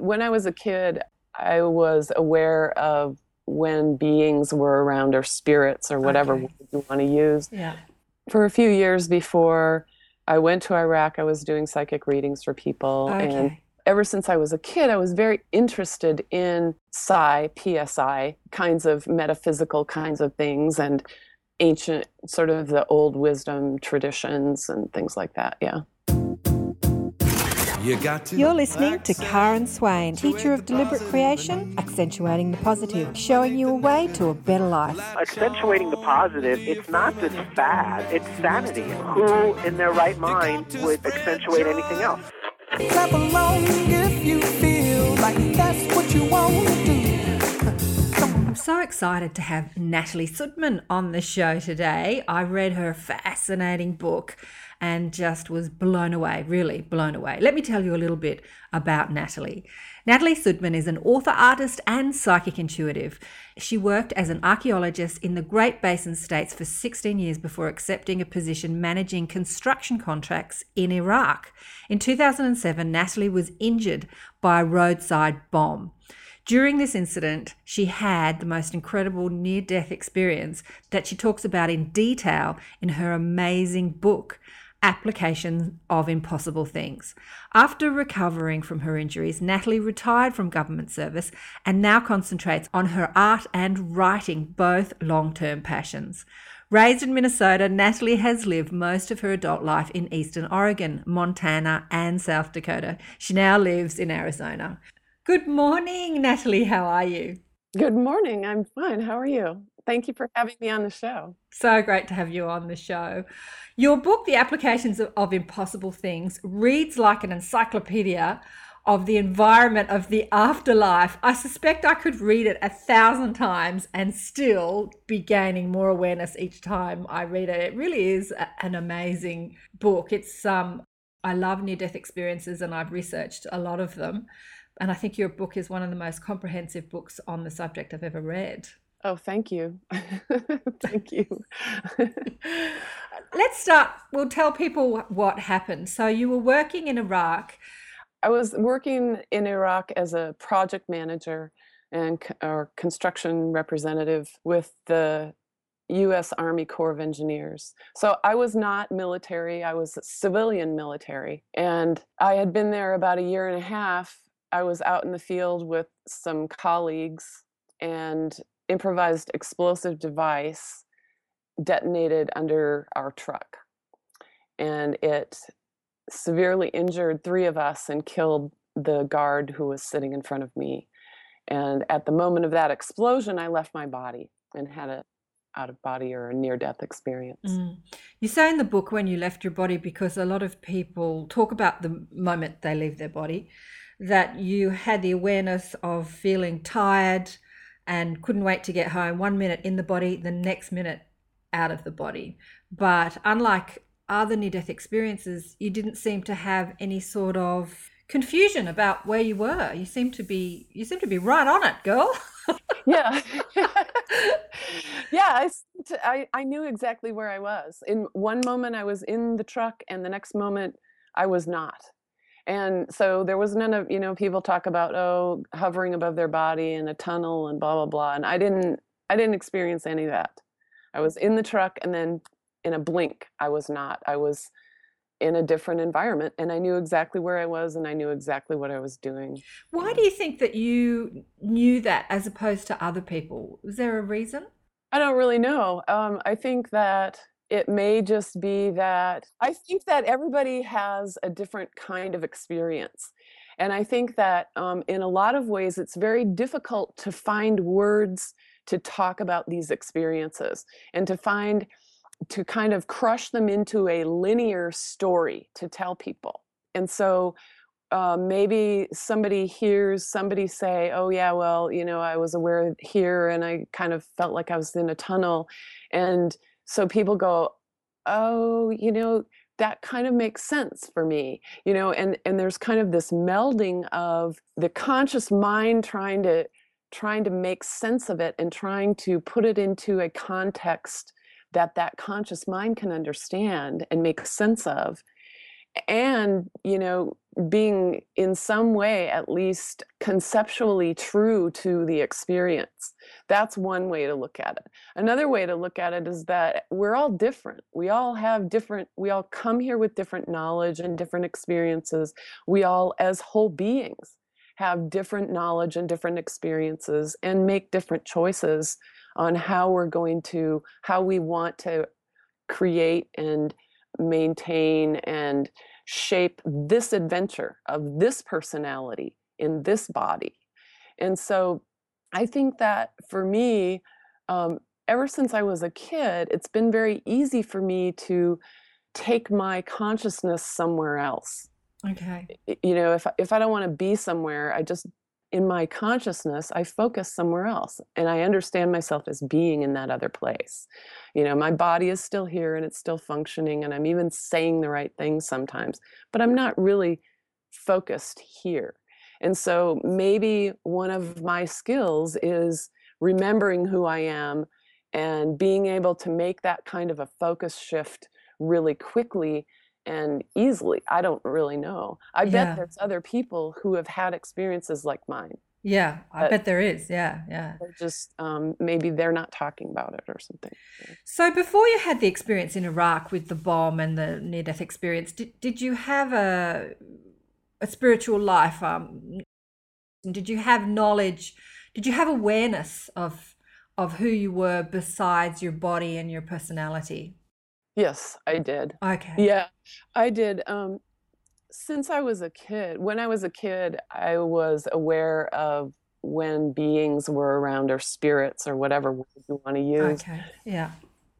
When I was a kid, I was aware of when beings were around or spirits or whatever Okay. you want to use. Yeah. For a few years before I went to Iraq, I was doing psychic readings for people. okay. And ever since I was a kid, I was very interested in psi, PSI, kinds of metaphysical kinds of things and ancient, sort of the old wisdom traditions and things like that. Yeah. You got to You're listening to Karen Swain, teacher of deliberate creation, accentuating the positive, showing you a way to a better life. accentuating the positive, it's not just fad, it's sanity. Who in their right mind would accentuate anything else? Clap along if you feel like that's what you want to do. I'm so excited to have Natalie Sudman on the show today. I read her fascinating book and just was blown away, really blown away. Let me tell you a little bit about Natalie. Natalie Sudman is an author, artist, and psychic intuitive. She worked as an archaeologist in the Great Basin states for 16 years before accepting a position managing construction contracts in Iraq. In 2007, Natalie was injured by a roadside bomb. During this incident, she had the most incredible near death experience that she talks about in detail in her amazing book, Application of Impossible Things. After recovering from her injuries, Natalie retired from government service and now concentrates on her art and writing, both long term passions. Raised in Minnesota, Natalie has lived most of her adult life in eastern Oregon, Montana, and South Dakota. She now lives in Arizona. Good morning, Natalie. How are you? Good morning. I'm fine. How are you? Thank you for having me on the show. So great to have you on the show. Your book, The Applications of, Impossible Things, reads like an encyclopedia of the environment of the afterlife. I suspect I could read it a thousand times and still be gaining more awareness each time I read it. It really is a- an amazing book. It's um I love near death experiences and I've researched a lot of them. And I think your book is one of the most comprehensive books on the subject I've ever read. Oh, thank you. thank you. Let's start. We'll tell people what happened. So you were working in Iraq. I was working in Iraq as a project manager and or construction representative with the U.S. Army Corps of Engineers. So I was not military, I was civilian military. And I had been there about a year and a half. I was out in the field with some colleagues and improvised explosive device detonated under our truck. And it severely injured three of us and killed the guard who was sitting in front of me. And at the moment of that explosion, I left my body and had a out of body or a near death experience. Mm. You say in the book when you left your body, because a lot of people talk about the moment they leave their body, that you had the awareness of feeling tired and couldn't wait to get home. One minute in the body, the next minute out of the body. But unlike other near death experiences, you didn't seem to have any sort of confusion about where you were. You seem to be you seem to be right on it, girl. yeah yeah I—I knew exactly where i was in one moment i was in the truck and the next moment i was not and so there was none of you know people talk about oh hovering above their body in a tunnel and blah blah blah and i didn't i didn't experience any of that i was in the truck and then in a blink i was not i was in a different environment and i knew exactly where i was and i knew exactly what i was doing Why do you think that you knew that as opposed to other people? Was there a reason? I don't really know. Um, I think that it may just be that I think that everybody has a different kind of experience. And I think that um, in a lot of ways, it's very difficult to find words to talk about these experiences and to find, to kind of crush them into a linear story to tell people. And so uh, maybe somebody hears somebody say, "Oh yeah, well, you know, I was aware here, and I kind of felt like I was in a tunnel," and so people go, "Oh, you know, that kind of makes sense for me," you know, and and there's kind of this melding of the conscious mind trying to trying to make sense of it and trying to put it into a context that that conscious mind can understand and make sense of. And you know being in some way at least conceptually true to the experience. That's one way to look at it. Another way to look at it is that we're all different. We all have different, we all come here with different knowledge and different experiences. We all, as whole beings, have different knowledge and different experiences and make different choices on how we're going to, how we want to create and maintain and shape this adventure of this personality in this body. And so I think that for me, um, ever since I was a kid, it's been very easy for me to take my consciousness somewhere else. Okay. You know, if if I don't want to be somewhere, I just in my consciousness, I focus somewhere else and I understand myself as being in that other place. You know, my body is still here and it's still functioning, and I'm even saying the right things sometimes, but I'm not really focused here. And so maybe one of my skills is remembering who I am and being able to make that kind of a focus shift really quickly and easily. I don't really know. I Yeah. bet there's other people who have had experiences like mine. Yeah, I bet there is. Yeah, yeah. just um, maybe they're not talking about it or something. So before you had the experience in Iraq with the bomb and the near death experience, did, did you have a a spiritual life? Um, did you have knowledge? Did you have awareness of of who you were besides your body and your personality? Yes, I did. Okay. Yeah, I did. Um, since I was a kid, when I was a kid, I was aware of when beings were around or spirits or whatever word you want to use. Okay. Yeah.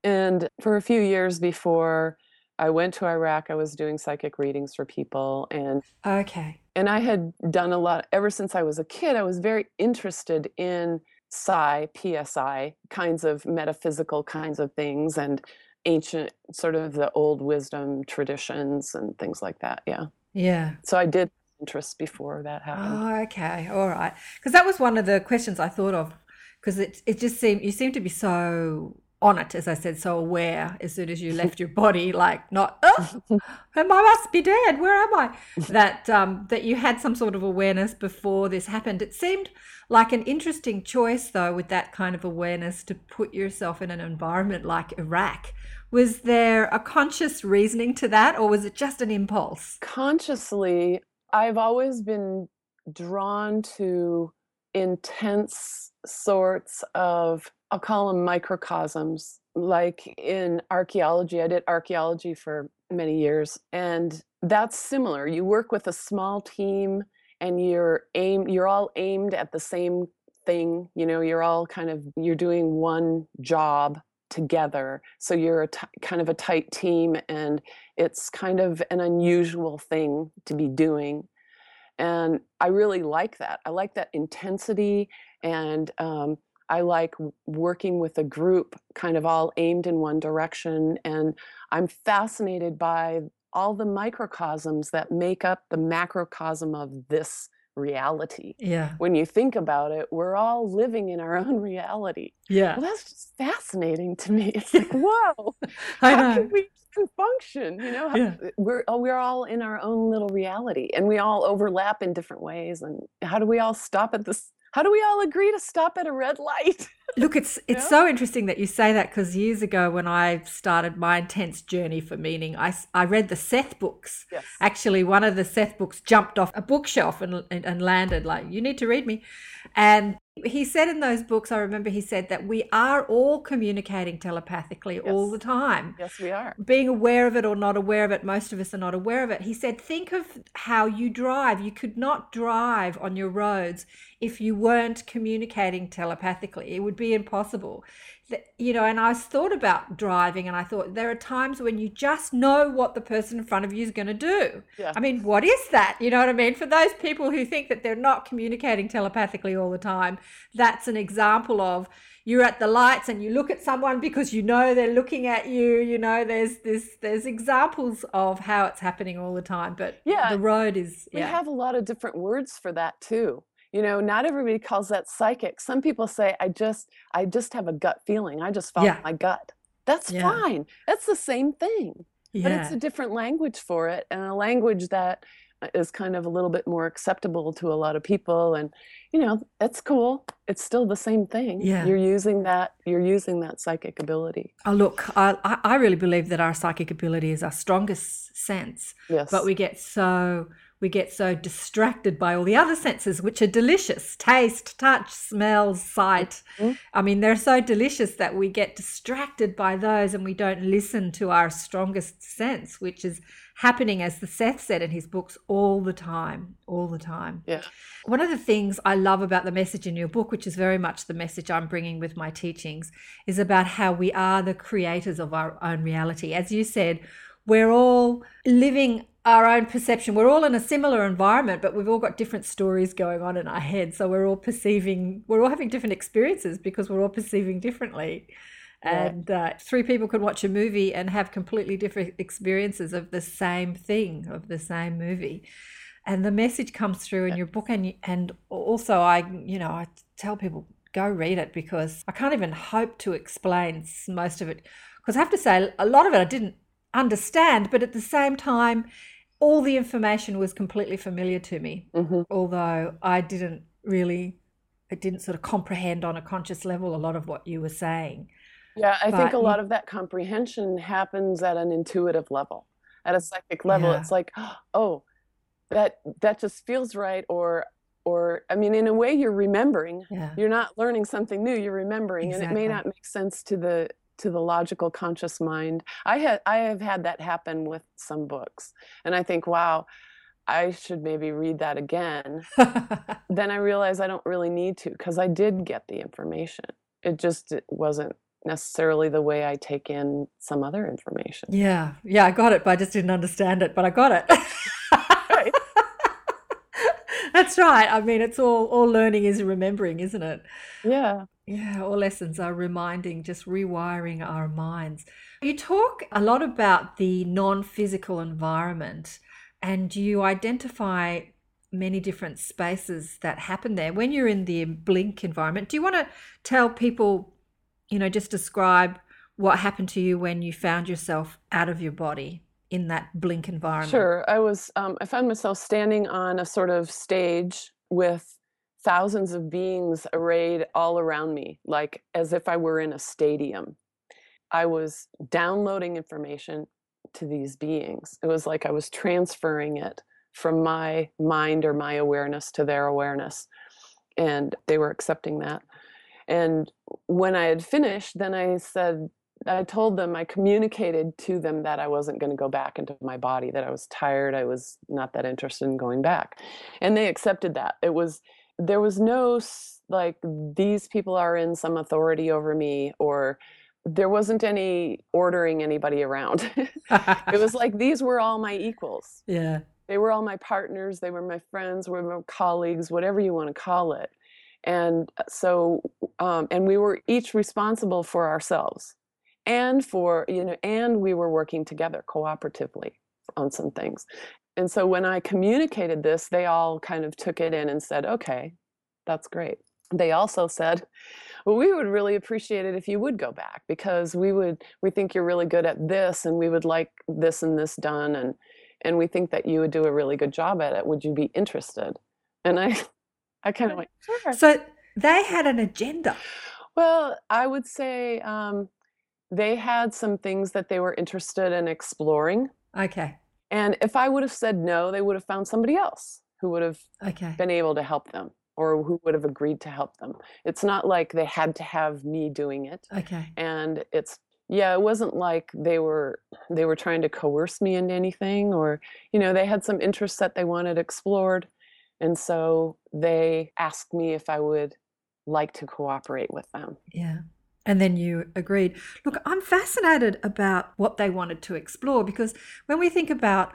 And for a few years before I went to Iraq, I was doing psychic readings for people and Okay. and I had done a lot ever since I was a kid. I was very interested in psi, psi kinds of metaphysical kinds of things and ancient sort of the old wisdom traditions and things like that. Yeah. Yeah. So I did interest before that happened. Oh, okay. All right. Because that was one of the questions I thought of. Because it it just seemed you seem to be so on it, as I said, so aware as soon as you left your body, like not, oh, I must be dead. Where am I? That um, that you had some sort of awareness before this happened. It seemed like an interesting choice, though, with that kind of awareness to put yourself in an environment like Iraq. Was there a conscious reasoning to that, or was it just an impulse? Consciously, I've always been drawn to intense sorts of, I'll call them microcosms. Like in archaeology, I did archaeology for many years, and that's similar. You work with a small team and you're aim you're all aimed at the same thing you know you're all kind of you're doing one job together so you're a t- kind of a tight team and it's kind of an unusual thing to be doing and i really like that i like that intensity and um, i like working with a group kind of all aimed in one direction and i'm fascinated by all the microcosms that make up the macrocosm of this reality Yeah. when you think about it we're all living in our own reality Yeah. well that's just fascinating to me it's like whoa how can we function you know How- Yeah. Eh, we're oh, we're all in our own little reality and we all overlap in different ways and how do we all stop at this how do we all agree to stop at a red light Look, it's it's so interesting that you say that because years ago, when I started my intense journey for meaning, I, I read the Seth books. yes Actually, one of the Seth books jumped off a bookshelf and, and, and landed like, you need to read me. And he said in those books, I remember he said that we are all communicating telepathically all the time yes we are being aware of it or not aware of it, most of us are not aware of it. He said, think of how you drive. You could not drive on your roads if you weren't communicating telepathically. It would be impossible. You know, and I thought about driving and I thought there are times when you just know what the person in front of you is going to do. Yeah. I mean, what is that? You know what I mean? For those people who think that they're not communicating telepathically all the time, that's an example of you're at the lights and you look at someone because you know they're looking at you you know there's this there's examples of how it's happening all the time but Yeah, the road is we yeah have a lot of different words for that too you know not everybody calls that psychic. Some people say i just i just have a gut feeling. I just follow Yeah. my gut. That's Yeah. fine. That's the same thing but it's a different language for it and a language that uh, is kind of a little bit more acceptable to a lot of people and you know that's cool. It's still the same thing. Yeah. you're using that you're using that psychic ability. Oh, look, I, I I really believe that our psychic ability is our strongest sense, yes. but we get so we get so distracted by all the other senses, which are delicious: taste, touch, smell, sight. Mhm. I mean, they're so delicious that we get distracted by those, and we don't listen to our strongest sense, which is happening, as the Seth said in his books, all the time, all the time. yeah One of the things I love about the message in your book, which is very much the message I'm bringing with my teachings, is about how we are the creators of our own reality. As you said, we're all living our own perception. We're all in a similar environment, but we've all got different stories going on in our head. So we're all perceiving, we're all having different experiences because we're all perceiving differently. Yeah. And uh, three people could watch a movie and have completely different experiences of the same thing, of the same movie and the message comes through in your book and you- and also I you know I tell people go read it because I can't even hope to explain most of it because I have to say a lot of it I didn't understand but at the same time all the information was completely familiar to me. Hmm although I didn't really it didn't sort of comprehend on a conscious level a lot of what you were saying. Yeah i think a lot of that comprehension happens at an intuitive level at a psychic level. Yeah. it's like oh that that just feels right or or i mean in a way you're remembering. Yeah. You're not learning something new you're remembering and it may not make sense to the to the logical conscious mind. I had i have had that happen with some books and i think wow i should maybe read that again. Then i realize i don't really need to because i did get the information. It just it wasn't necessarily the way i take in some other information. Yeah. Yeah I got it but I just didn't understand it but I got it. That's right. I mean, it's all all learning is remembering, isn't it? yeah Yeah, all lessons are reminding, just rewiring our minds. You talk a lot about the non-physical environment and you identify many different spaces that happen there. When you're in the blink environment, do you want to tell people, you know, just describe what happened to you when you found yourself out of your body in that blink environment? Sure. I was, um, I found myself standing on a sort of stage with thousands of beings arrayed all around me, like as if I were in a stadium. I was downloading information to these beings. It was like I was transferring it from my mind or my awareness to their awareness. And they were accepting that. And when I had finished, then I said, I told them, I communicated to them that I wasn't going to go back into my body, that I was tired, I was not that interested in going back. And they accepted that. It was, there was no like, these people are in some authority over me, or there wasn't any ordering anybody around. it was like these were all my equals. yeah. They were all my partners, they were my friends, were my colleagues, whatever you want to call it. And uh, so, um, and we were each responsible for ourselves and for, you know, and we were working together cooperatively on some things. And so when I communicated this, they all kind of took it in and said, okay, that's great. They also said, well, we would really appreciate it if you would go back because we would, we think you're really good at this and we would like this and this done. And, and we think that you would do a really good job at it. Would you be interested? And I, I kind of went, sure. So they had an agenda. Well, I would say um, they had some things that they were interested in exploring. Okay. And if I would have said no, they would have found somebody else who would have Okay. been able to help them or who would have agreed to help them. It's not like they had to have me doing it. Okay. And it's yeah, it wasn't like they were they were trying to coerce me into anything or you know, they had some interests that they wanted explored. And so they asked me if I would like to cooperate with them. Yeah. And then you agreed. Look, I'm fascinated about what they wanted to explore because when we think about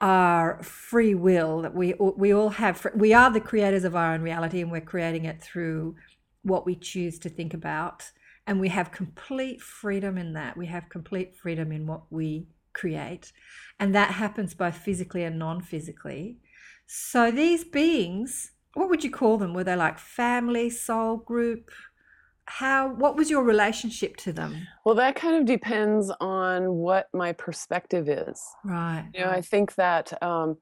our free will, that we we all have, we are the creators of our own reality, and we're creating it through what we choose to think about, and we have complete freedom in that. We have complete freedom in what we create, and that happens both physically and non-physically. So these beings, what would you call them? Were they like family, soul group? How? What was your relationship to them? Well, that kind of depends on what my perspective is. Right. You know, I think that um,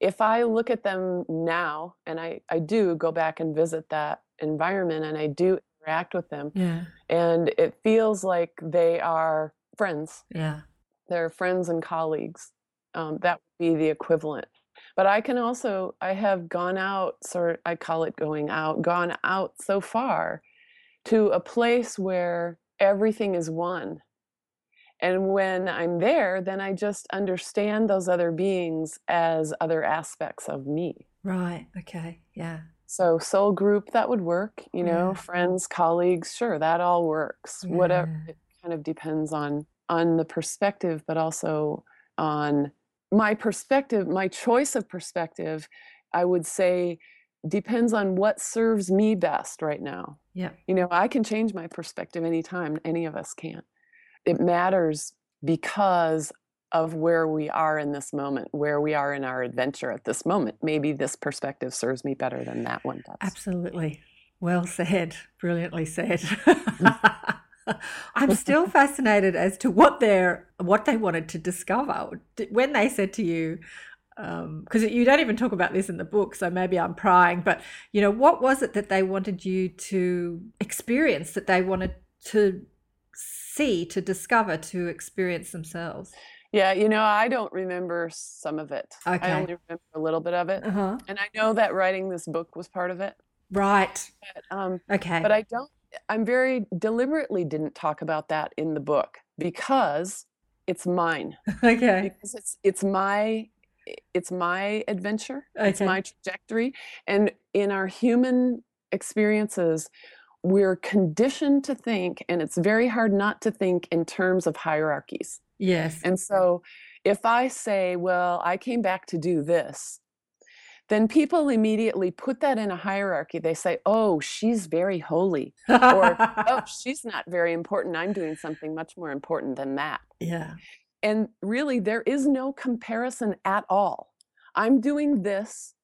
if I look at them now, and I, I do go back and visit that environment and I do interact with them, Yeah. and it feels like they are friends. Yeah. They're friends and colleagues. Um, that would be the equivalent. But I can also, I have gone out, sort I call it going out, gone out so far to a place where everything is one. And when I'm there, then I just understand those other beings as other aspects of me. Right. Okay. Yeah. So, soul group, that would work, you know, Yeah. friends, colleagues, sure, that all works. Whatever, it kind of depends on on the perspective, but also on my perspective, my choice of perspective, I would say depends on what serves me best right now. Yeah. You know, I can change my perspective anytime, any of us can. It matters because of where we are in this moment, where we are in our adventure at this moment. Maybe this perspective serves me better than that one does. Absolutely. Well said. Brilliantly said. Mm. I'm still fascinated as to what they're what they wanted to discover when they said to you, because you don't even talk about this in the book, so maybe I'm prying. But you know, what was it that they wanted you to experience? That they wanted to see, to discover, to experience themselves? Yeah, you know, I don't remember some of it. Okay. I only remember a little bit of it. Uh huh. And I know that writing this book was part of it. Right. But, um, Okay. but I don't, I'm very deliberately didn't talk about that in the book because it's mine. okay. Because it's it's my it's my adventure. It's my trajectory. And in our human experiences, we're conditioned to think, and it's very hard not to think in terms of hierarchies. Yes. And so if I say, well, I came back to do this, then people immediately put that in a hierarchy. They say, oh, she's very holy. or, oh, she's not very important. I'm doing something much more important than that. yeah. And really, there is no comparison at all. I'm doing this,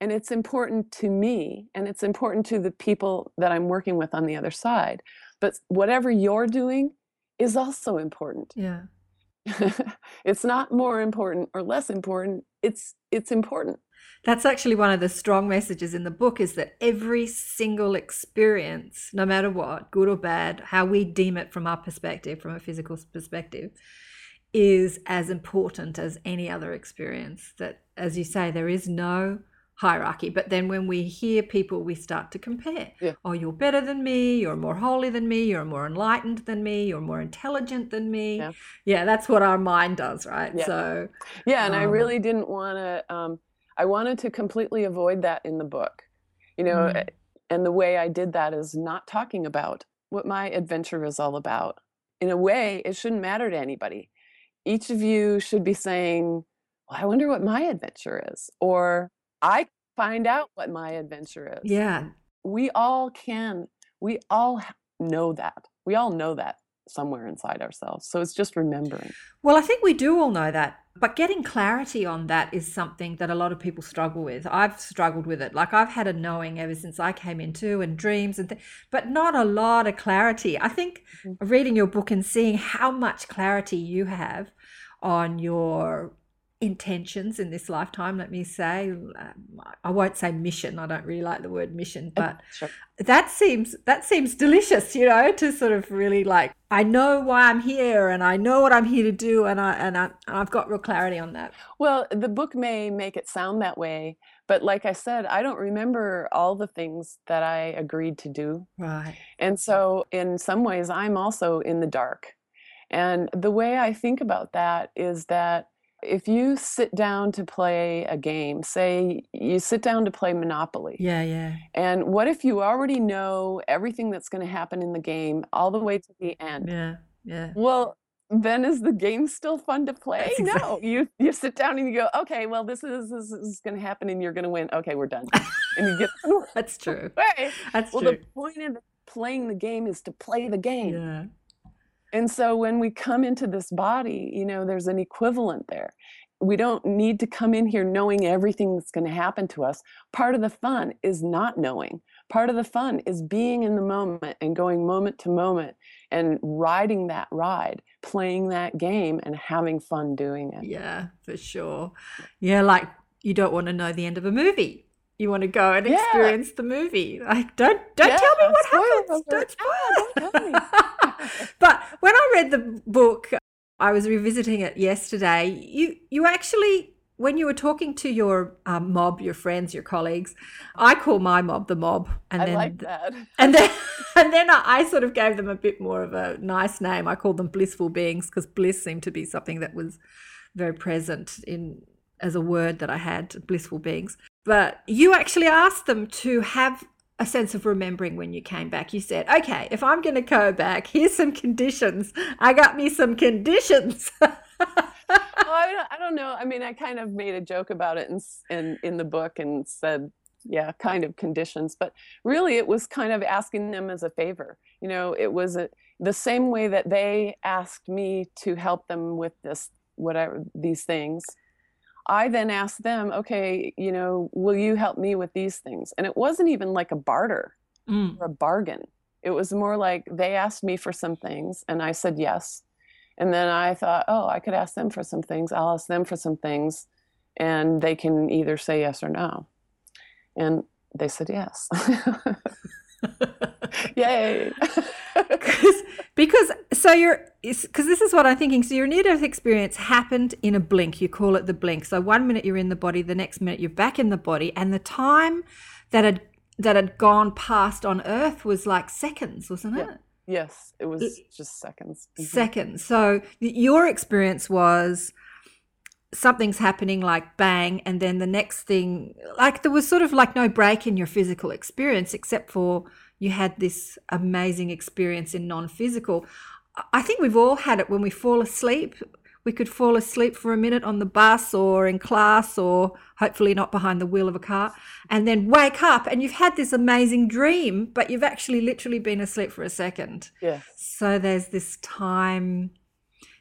and it's important to me, and it's important to the people that I'm working with on the other side. But whatever you're doing is also important. Yeah. it's not more important or less important. It's it's important. That's actually one of the strong messages in the book is that every single experience, no matter what, good or bad, how we deem it from our perspective, from a physical perspective, is as important as any other experience. That, as you say, there is no hierarchy. But then when we hear people, we start to compare. Yeah. Oh, you're better than me, you're more holy than me, you're more enlightened than me, you're more intelligent than me. Yeah. Yeah, that's what our mind does, right? Yeah. So, Yeah, and I Um, really didn't want to. Um, I wanted to completely avoid that in the book, you know. Mm. eh, And the way I did that is not talking about what my adventure is all about. In a way, it shouldn't matter to anybody. Each of you should be saying, "Well, I wonder what my adventure is," or "I find out what my adventure is." yeah, we all can. We all know that. We all know that somewhere inside ourselves. So it's just remembering. Well, I think we do all know that, but getting clarity on that is something that a lot of people struggle with. I've struggled with it. Like I've had a knowing ever since I came into and dreams and th- but not a lot of clarity. I think Mhm. reading your book and seeing how much clarity you have on your intentions in this lifetime, let me say, um, I won't say mission. I don't really like the word mission, but Sure. that seems that seems delicious you know to sort of really like i know why i'm here and i know what i'm here to do and i and, I, and i've got real clarity on that Well, the book may make it sound that way, but like I said, I don't remember all the things that I agreed to do. right And so, in some ways, I'm also in the dark. And the way I think about that is that if you sit down to play a game, say you sit down to play Monopoly, yeah yeah and what if you already know everything that's going to happen in the game all the way to the end? yeah yeah Well, then is the game still fun to play? That's No, you you sit down and you go, okay, well this is this is going to happen and you're going to win. Okay, we're done, and you get that's true away. that's true. Well, true the point of playing the game is to play the game. yeah And so when we come into this body, you know, there's an equivalent there. We don't need to come in here knowing everything that's going to happen to us. Part of the fun is not knowing. Part of the fun is being in the moment and going moment to moment and riding that ride, playing that game and having fun doing it. yeah for sure yeah like you don't want to know the end of a movie. You want to go and Yeah. experience the movie. Like, don't don't Yeah, tell me what spoiler happens. Don't spoil. Don't tell me. but when I read the book, I was revisiting it yesterday. You you actually when you were talking to your um, mob, your friends, your colleagues, I call my mob the mob, and I then like that. and then and then I, I sort of gave them a bit more of a nice name. I called them blissful beings because bliss seemed to be something that was very present in as a word that I had, blissful beings. But you actually asked them to have a sense of remembering when you came back. You said, "Okay, if I'm going to go back, here's some conditions. I got me some conditions." I, don't, I don't know. I mean, I kind of made a joke about it in, in in the book and said, yeah, kind of conditions. But really, it was kind of asking them as a favor. You know, it was a, the same way that they asked me to help them with this, whatever these things. I then asked them, okay, you know, will you help me with these things? And it wasn't even like a barter Mm. or a bargain. It was more like they asked me for some things and I said yes. And then I thought, oh, I could ask them for some things. I'll ask them for some things and they can either say yes or no. And they said yes. Yay. because because so you're because this is what I'm thinking. So your near death experience happened in a blink. You call it the blink. So one minute you're in the body, the next minute you're back in the body, and the time that had that had gone past on Earth was like seconds, wasn't it? Yeah. yes, it was just seconds. Mhm. Seconds. So your experience was something's happening like bang and then the next thing like there was sort of like no break in your physical experience except for you had this amazing experience in non-physical I- i think we've all had it when we fall asleep we could fall asleep for a minute on the bus or in class or hopefully not behind the wheel of a car and then wake up and you've had this amazing dream but you've actually literally been asleep for a second Yes. so there's this time,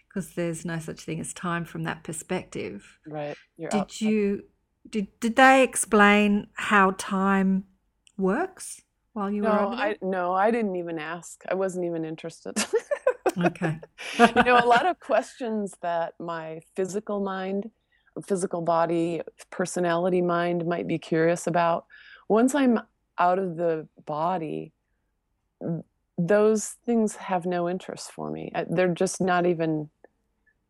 because there's no such thing as time from that perspective. Right. You're Did you did did they explain how time works while you were No, there? I no, I didn't even ask. I wasn't even interested. Okay. you know, a lot of questions that my physical mind, physical body, personality mind might be curious about. Once I'm out of the body, those things have no interest for me. They're just not even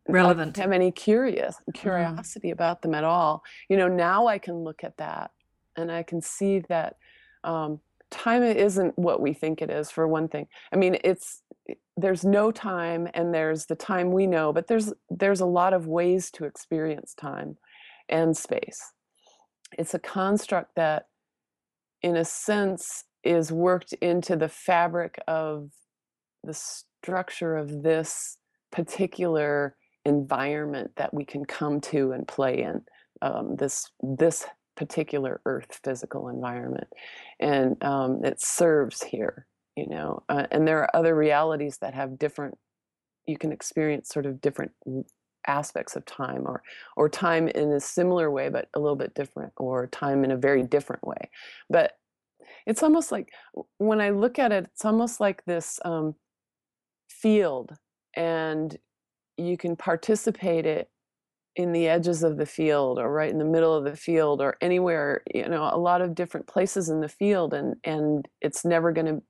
I Relevant. have any curious curiosity about them at all. You know, now I can look at that and I can see that um, time isn't what we think it is. For one thing, I mean, it's there's no time and there's the time we know, but there's there's a lot of ways to experience time and space. It's a construct that, in a sense, is worked into the fabric of the structure of this particular environment that we can come to and play in um, this this particular earth physical environment and um, it serves here you know uh, and there are other realities that have different you can experience sort of different aspects of time or or time in a similar way but a little bit different or time in a very different way. But it's almost like when i look at it it's almost like this um, field and you can participate it in the edges of the field or right in the middle of the field or anywhere you know a lot of different places in the field and and it's never going to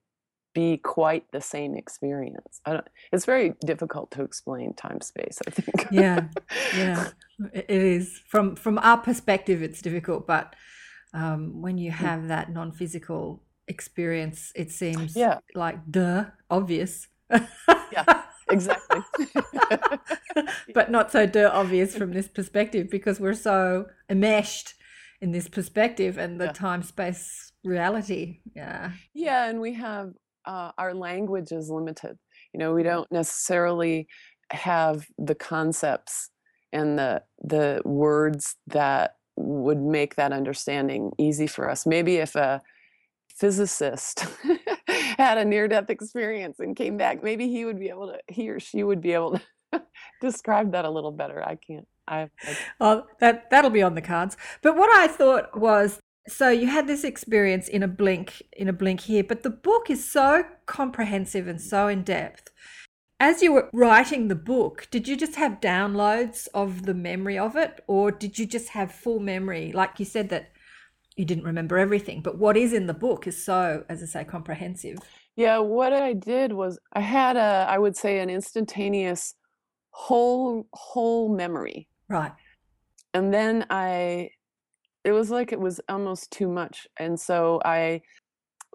be quite the same experience i don't it's very difficult to explain time space i think yeah, yeah, it it is. From from our perspective, it's difficult, but um, when you have that non-physical experience, it seems Yeah. like duh, obvious. yeah exactly but not so dirt obvious from this perspective because we're so enmeshed in this perspective and the Yeah. time space reality. Yeah. Yeah, and we have uh, our language is limited. You know, we don't necessarily have the concepts and the the words that would make that understanding easy for us. Maybe if a physicist had a near death experience and came back, maybe he would be able to he or she would be able to describe that a little better. I can't. I, Oh, that that'll be on the cards. But what I thought was so you had this experience in a blink in a blink here, but the book is so comprehensive and so in depth. As you were writing the book, did you just have downloads of the memory of it, or did you just have full memory? Like you said that you didn't remember everything, but what is in the book is so, as I say, comprehensive. Yeah, what I did was I had a, I would say, an instantaneous whole whole memory, Right. and then I, it was like it was almost too much, and so I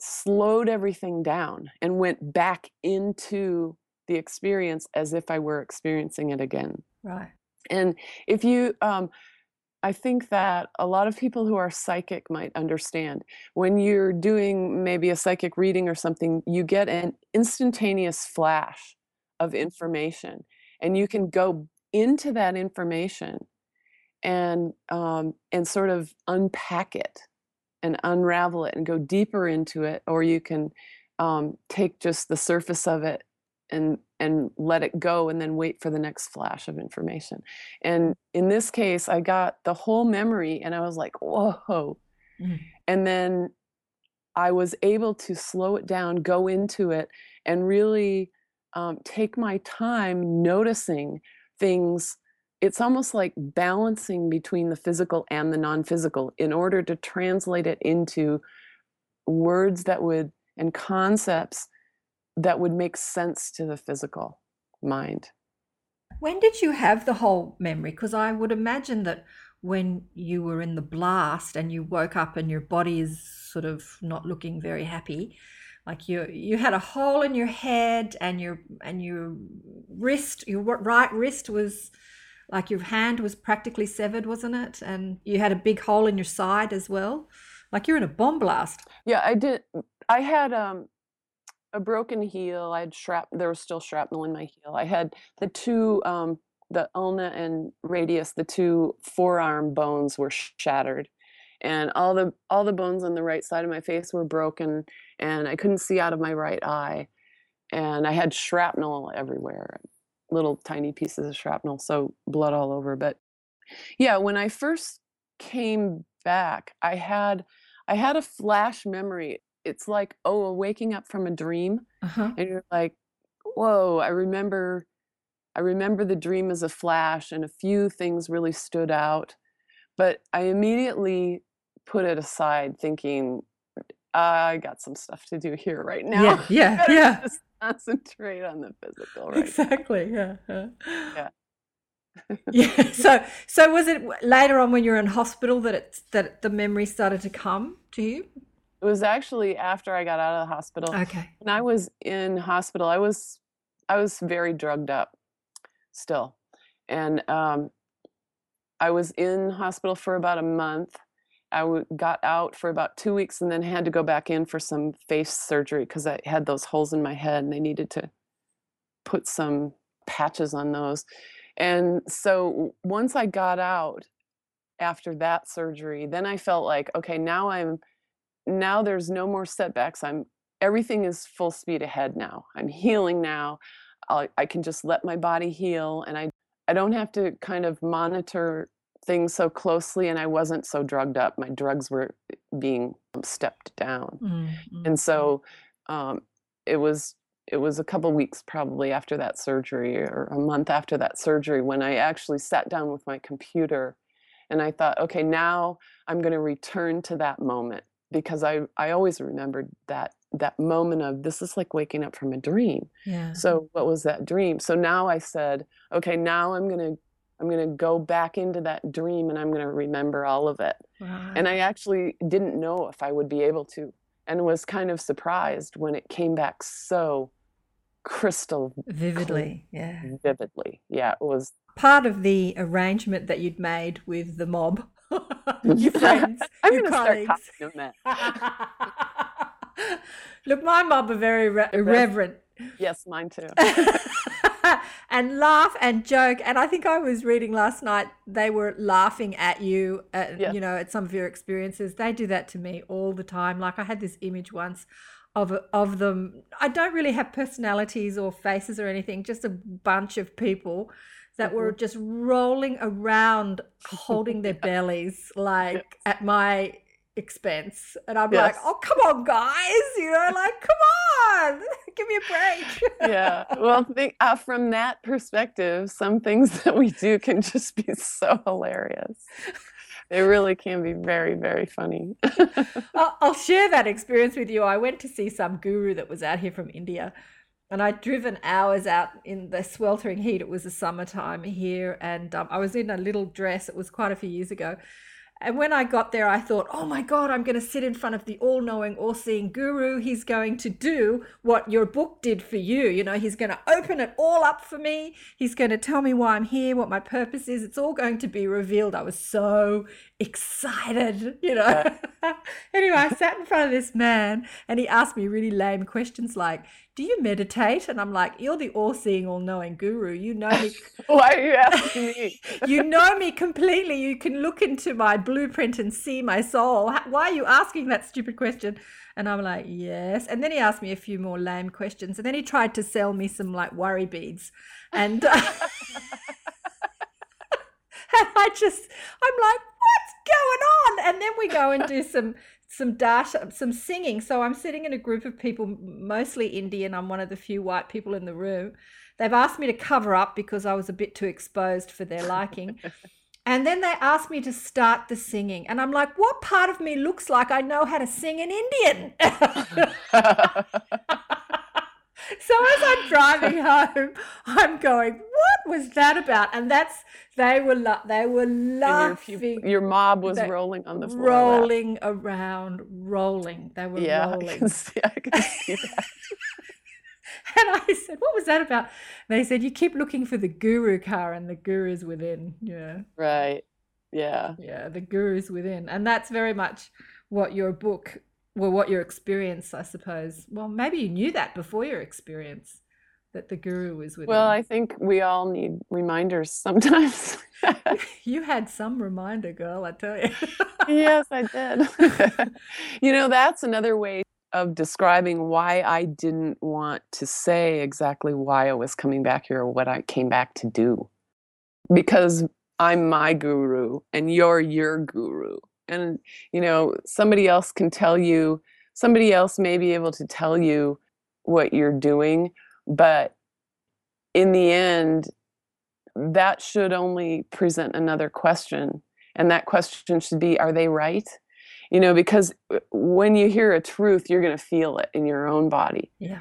slowed everything down and went back into the experience as if I were experiencing it again. Right. And if you, um, I think that a lot of people who are psychic might understand. When you're doing maybe a psychic reading or something, you get an instantaneous flash of information, and you can go into that information and um, and sort of unpack it and unravel it and go deeper into it, or you can um, take just the surface of it and and let it go and then wait for the next flash of information. And in this case i got the whole memory and i was like whoa. Mm. and then i was able to slow it down go into it and really um, take my time noticing things. It's almost like balancing between the physical and the non-physical in order to translate it into words that would and concepts that would make sense to the physical mind. When did you have the whole memory? Because I would imagine that when you were in the blast and you woke up and your body is sort of not looking very happy, like you you had a hole in your head and your and your wrist, your right wrist was like your hand was practically severed, wasn't it? And you had a big hole in your side as well. Like you're in a bomb blast. Yeah, I did. I had um, a broken heel. I had shrap. There was still shrapnel in my heel. I had the two, um, the ulna and radius, the two forearm bones were shattered, and all the all the bones on the right side of my face were broken, and I couldn't see out of my right eye, and I had shrapnel everywhere, little tiny pieces of shrapnel, so blood all over. But yeah, when I first came back, I had I had a flash memory. It's like, oh, waking up from a dream. Uh-huh. And you're like, whoa, I remember I remember the dream as a flash and a few things really stood out. But I immediately put it aside thinking, I got some stuff to do here right now. Yeah, yeah, yeah. Just concentrate on the physical right Exactly. Yeah. yeah. Yeah. yeah. So, so was it later on when you were in hospital that it that the memory started to come to you? It was actually after I got out of the hospital. Okay. when I was in hospital, I was I was very drugged up still, and um, I was in hospital for about a month. I w- got out for about two weeks, and then had to go back in for some face surgery because I had those holes in my head, and they needed to put some patches on those. And so once I got out after that surgery, then I felt like okay, now I'm now there's no more setbacks. I'm everything is full speed ahead now. I'm healing now. i I can just let my body heal, and I I don't have to kind of monitor things so closely. And I wasn't so drugged up. My drugs were being stepped down, Mm, mm. and so um, it was it was a couple weeks probably after that surgery or a month after that surgery when I actually sat down with my computer and I thought, okay, now I'm going to return to that moment because I I always remembered that that moment of this is like waking up from a dream. yeah. So what was that dream? So now I said, okay, now I'm going to I'm going to go back into that dream and I'm going to remember all of it. Right. And I actually didn't know if I would be able to and was kind of surprised when it came back so crystal vividly, yeah. vividly. Yeah, it was Part of the arrangement that you'd made with the mob, your friends, I'm your to start colleagues. that. Look, my mob are very re- irreverent. Yes, mine too. and laugh and joke. And I think I was reading last night, they were laughing at you, at, Yeah. you know, at some of your experiences. They do that to me all the time. Like I had this image once of, of them. I don't really have personalities or faces or anything, just a bunch of people that were just rolling around holding their bellies like at my expense and i'm like oh come on guys you know like come on Give me a break. yeah. Well, think, uh, from that perspective, some things that we do can just be so hilarious. They really can be very, very funny. I'll, I'll share that experience with you. I went to see some guru that was out here from India and I'd driven hours out in the sweltering heat. It was the summertime here, and um, I was in a little dress. It was quite a few years ago, and when I got there, I thought, oh my God, I'm going to sit in front of the all knowing, all seeing guru. He's going to do what your book did for you. You know, he's going to open it all up for me. He's going to tell me why I'm here, what my purpose is. It's all going to be revealed. I was so excited, you know. anyway, I sat in front of this man and he asked me really lame questions like, do you meditate? And I'm like, you're the all-seeing, all-knowing guru. You know me. Why are you asking me? you know me completely. You can look into my blueprint and see my soul. Why are you asking that stupid question? And I'm like, yes. And then he asked me a few more lame questions. And then he tried to sell me some like worry beads. And, uh, and I just, I'm like, going on? And then we go and do some some data, some singing. So I'm sitting in a group of people, mostly Indian. I'm one of the few white people in the room. They've asked me to cover up because I was a bit too exposed for their liking. and then they asked me to start the singing. And I'm like, what part of me looks like I know how to sing in Indian? so as I'm driving home, I'm going, "What was that about?" And that's they were la- they were laughing. Your, your, mob was they, rolling on the floor, rolling around, rolling. They were yeah, rolling. I can see, I can see that. and I said, "What was that about?" They said, "You keep looking for the guru car, and the guru's within." Yeah. Right. Yeah. Yeah, the guru's within, and that's very much what your book well, what your experience, I suppose. Well, maybe you knew that before your experience that the guru was with. Well, I think we all need reminders sometimes. you had some reminder, girl, I tell you. yes, I did. you know, that's another way of describing why I didn't want to say exactly why I was coming back here or what I came back to do. Because I'm my guru and you're your guru and you know somebody else can tell you somebody else may be able to tell you what you're doing but in the end that should only present another question and that question should be are they right? You know because uh, when you hear a truth you're going to feel it in your own body. Yeah.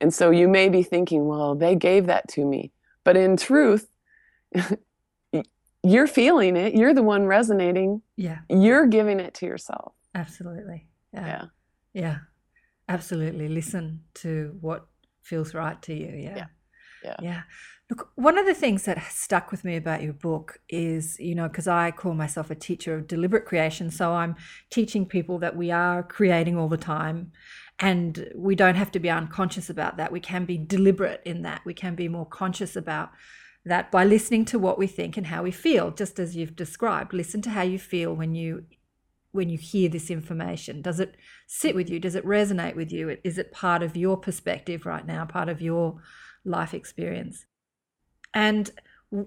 And so you may be thinking well they gave that to me but in truth you're feeling it. You're the one resonating. Yeah. You're giving it to yourself. Absolutely. Yeah. Yeah, yeah. absolutely. Listen to what feels right to you. Yeah. Yeah. Yeah, yeah. Look, one of the things that stuck with me about your book is, you know, because I call myself a teacher of deliberate creation. So I'm teaching people that we are creating all the time and we don't have to be unconscious about that. We can be deliberate in that. We can be more conscious about that by listening to what we think and how we feel just as you've described listen to how you feel when you when you hear this information. Does it sit with you? Does it resonate with you? Is it part of your perspective right now part of your life experience? And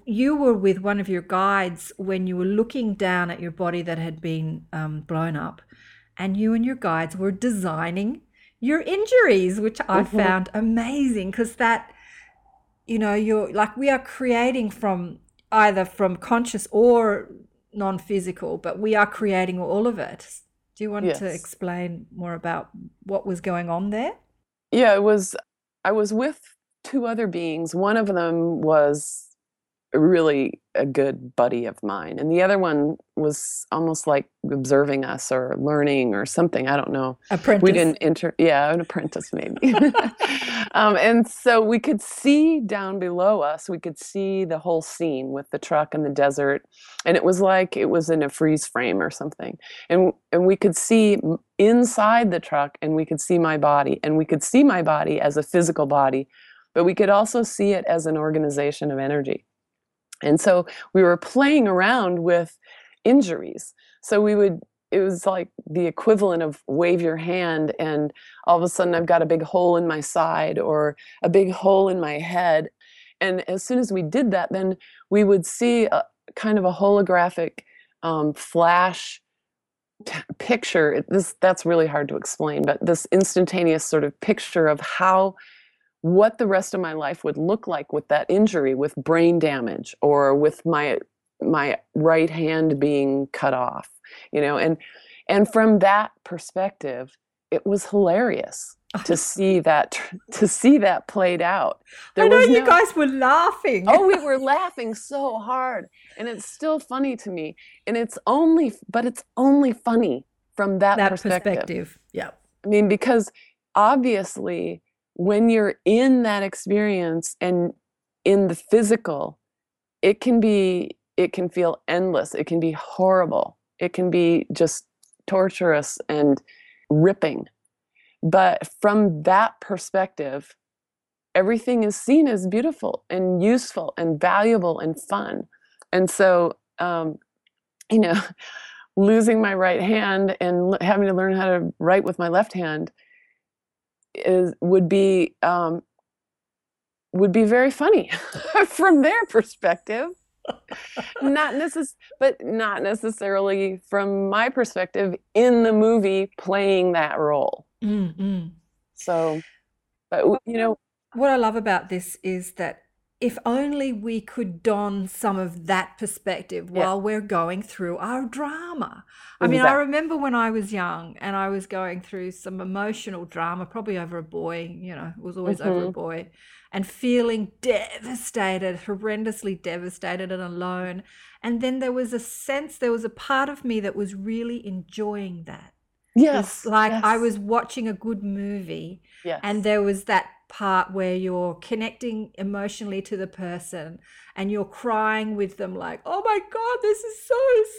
you were with one of your guides when you were looking down at your body that had been um, blown up and you and your guides were designing your injuries which i mm-hmm. found amazing because that you know you're like we are creating from either from conscious or non-physical but we are creating all of it. Do you want yes. to explain more about what was going on there? Yeah it was i was with two other beings. One of them was really a good buddy of mine and the other one was almost like observing us or learning or something i don't know. Apprentice. we didn't enter yeah an apprentice maybe. Um, and so we could see down below us we could see the whole scene with the truck and the desert and it was like it was in a freeze frame or something and and we could see inside the truck and we could see my body and we could see my body as a physical body but we could also see it as an organization of energy and so we were playing around with injuries. So we would, it was like the equivalent of wave your hand and all of a sudden I've got a big hole in my side or a big hole in my head. And as soon as we did that, then we would see a kind of a holographic um, flash t- picture. This that's really hard to explain, but this instantaneous sort of picture of how what the rest of my life would look like with that injury with brain damage or with my my right hand being cut off you know and and from that perspective it was hilarious to see that to see that played out. I know you no, guys were laughing. Oh we were laughing so hard and it's still funny to me and it's only but it's only funny from that, that perspective. perspective yeah. I mean because obviously when you're in that experience and in the physical it can be it can feel endless. It can be horrible. It can be just torturous and ripping. But from that perspective everything is seen as beautiful and useful and valuable and fun. And so um, you know losing my right hand and having to learn how to write with my left hand is would be um, would be very funny from their perspective not necess- but not necessarily from my perspective in the movie playing that role mm-hmm. so but you know what i love about this is that if only we could don some of that perspective yeah. while we're going through our drama. I mean, I remember when I was young and I was going through some emotional drama, probably over a boy, you know, it was always mm-hmm. over a mm-hmm. boy, and feeling devastated, horrendously devastated and alone. And then there was a sense, there was a part of me that was really enjoying that. Yes. like yes. I was watching a good movie. Yes. And there was that part where you're connecting emotionally to the person and you're crying with them like oh my god this is so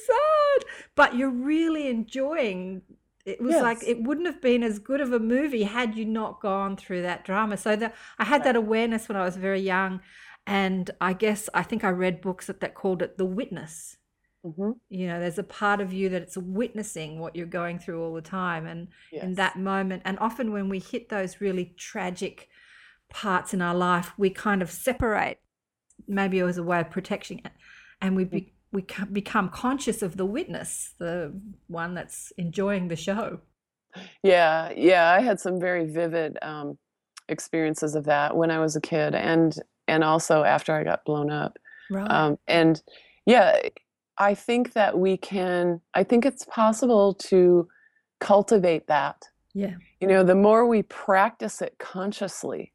sad but you're really enjoying it was yes. like it wouldn't have been as good of a movie had you not gone through that drama so that i had that awareness when i was very young and i guess i think i read books that, that called it the witness Mm-hmm. You know, there's a part of you that it's witnessing what you're going through all the time. And yes. in that moment, and often when we hit those really tragic parts in our life, we kind of separate, maybe it was a way of protecting it, and we be, we become conscious of the witness, the one that's enjoying the show. Yeah, yeah, I had some very vivid um, experiences of that when I was a kid, and and also after I got blown up. Right. Um, and yeah, I think that we can. I think it's possible to cultivate that. Yeah. You know, the more we practice it consciously,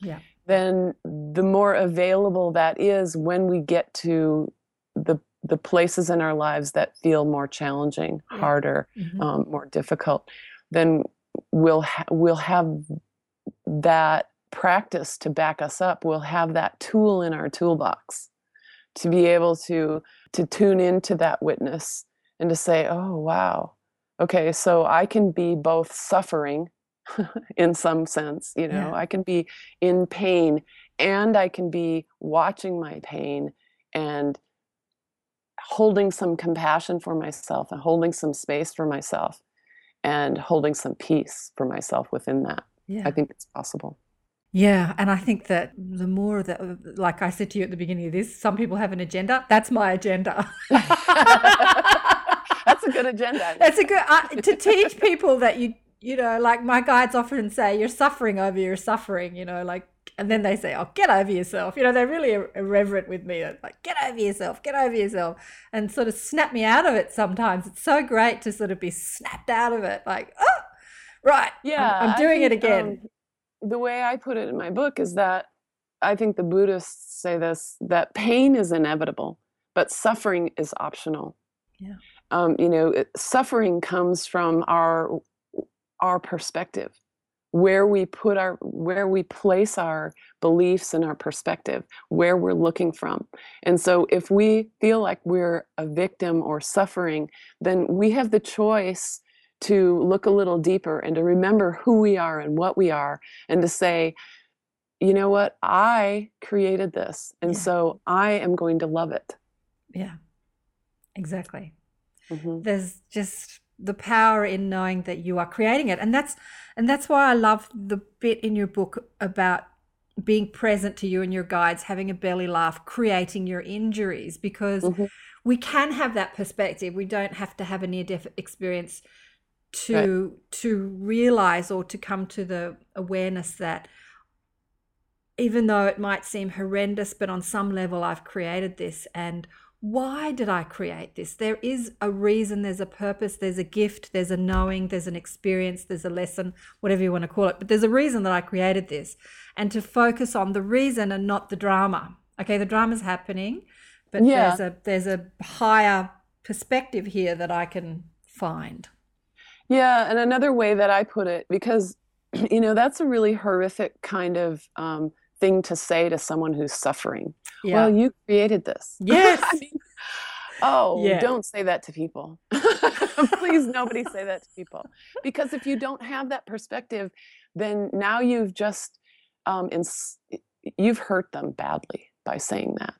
yeah then the more available that is when we get to the the places in our lives that feel more challenging yeah. harder mm-hmm. um, more difficult then we'll ha- we'll have that practice to back us up we'll have that tool in our toolbox to be able to to tune into that witness and to say oh wow okay so i can be both suffering in some sense you know yeah. i can be in pain and i can be watching my pain and holding some compassion for myself and holding some space for myself and holding some peace for myself within that yeah. i think it's possible yeah, and I think that the more that, like I said to you at the beginning of this, some people have an agenda. That's my agenda. That's a good agenda. That's a good uh, to teach people that you you know, like my guides often say, you're suffering over your suffering, you know, like, and then they say, oh, get over yourself. You know, they're really irreverent with me. They're like, get over yourself, get over yourself, and sort of snap me out of it sometimes. It's so great to sort of be snapped out of it, like, oh, right, yeah, I'm, I'm doing think, it again. Um, the way I put it in my book is that I think the Buddhists say this that pain is inevitable, but suffering is optional. Yeah. Um, you know, suffering comes from our our perspective where we put our where we place our beliefs and our perspective where we're looking from. And so if we feel like we're a victim or suffering then we have the choice to look a little deeper and to remember who we are and what we are and to say you know what? I created this and yeah. so i am going to love it. Yeah. Exactly. Mm-hmm. there's just the power in knowing that you are creating it and that's and that's why i love the bit in your book about being present to you and your guides having a belly laugh creating your injuries because mm-hmm. we can have that perspective we don't have to have a near death experience to right. to realize or to come to the awareness that even though it might seem horrendous, but on some level, I've created this. And why did I create this? There is a reason, there's a purpose, there's a gift, there's a knowing, there's an experience, there's a lesson, whatever you want to call it. But there's a reason that I created this. And to focus on the reason and not the drama. Okay, the drama's happening, but Yeah. there's a there's a higher perspective here that I can find. Yeah, and another way that I put it, because you know that's a really horrific kind of um, thing to say to someone who's suffering. Yeah. Well, you created this. Yes. I mean, oh, Yeah. don't say that to people. Please, nobody say that to people, because if you don't have that perspective, then now you've just um, ins- you've hurt them badly by saying that.